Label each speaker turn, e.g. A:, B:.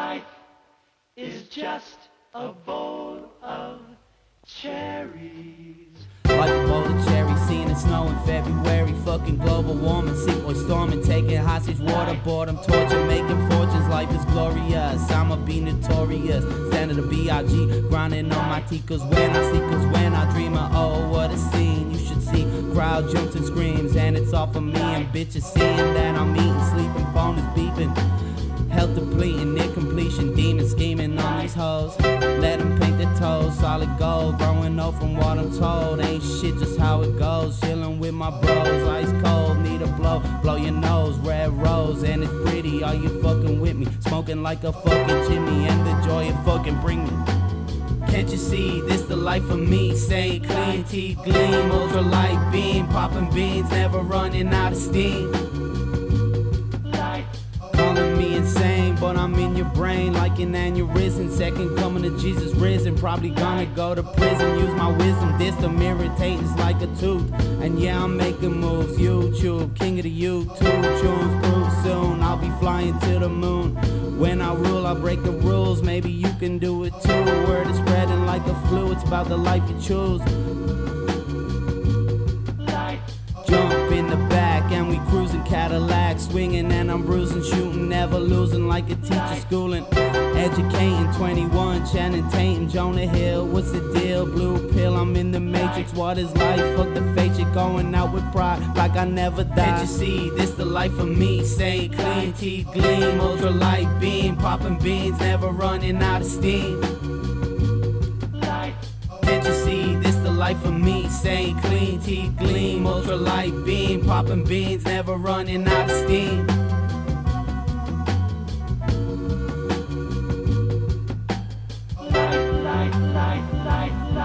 A: Life is just a bowl of cherries.
B: Like a bowl of cherries, seeing it snow in February. Fucking global warming, sickboy storming, taking hostage, water, boredom, torture, making fortunes. Life is glorious. I'ma be notorious. Standing the B.I.G. grinding on my T. Cause when I see, cause when I dream of, oh, what a scene. You should see crowd jumps and screams, and it's all for me. And bitches seeing that I'm eating, these hoes. Let them paint their toes, solid gold. Growing up from what I'm told, ain't shit just how it goes. Chilling with my bros, ice cold, need a blow. Blow your nose, red rose, and it's pretty. Are you fucking with me? Smoking like a fucking chimney, and the joy it fucking bring me. Can't you see this the life of me? Staying clean, teeth gleam, ultra light beam, popping beans, never running out of steam. Calling me insane, but I'm in your brain like an aneurysm. Second coming to Jesus risen. Probably gonna go to prison. Use my wisdom. This the irritating it's like a tooth. And yeah, I'm making moves. YouTube, king of the YouTube. Tunes prove soon. I'll be flying to the moon. When I rule, I break the rules. Maybe you can do it too. Word is spreading like a flu. It's about the life you choose. Jump in the back and we cruising Cadillac, swinging and I'm bruising, like a teacher schooling. Educating 21, Channing Tatum, Jonah Hill, what's the deal? Blue pill, I'm in the matrix. What is life? Fuck the fate, shit going out with pride like I never died. Can't you see this the life of me? Staying clean, teeth gleam, ultra light beam, popping beans, never running out of steam. Can't you see this the life of me? Staying clean, teeth gleam, ultra light beam, popping beans, never running out of steam.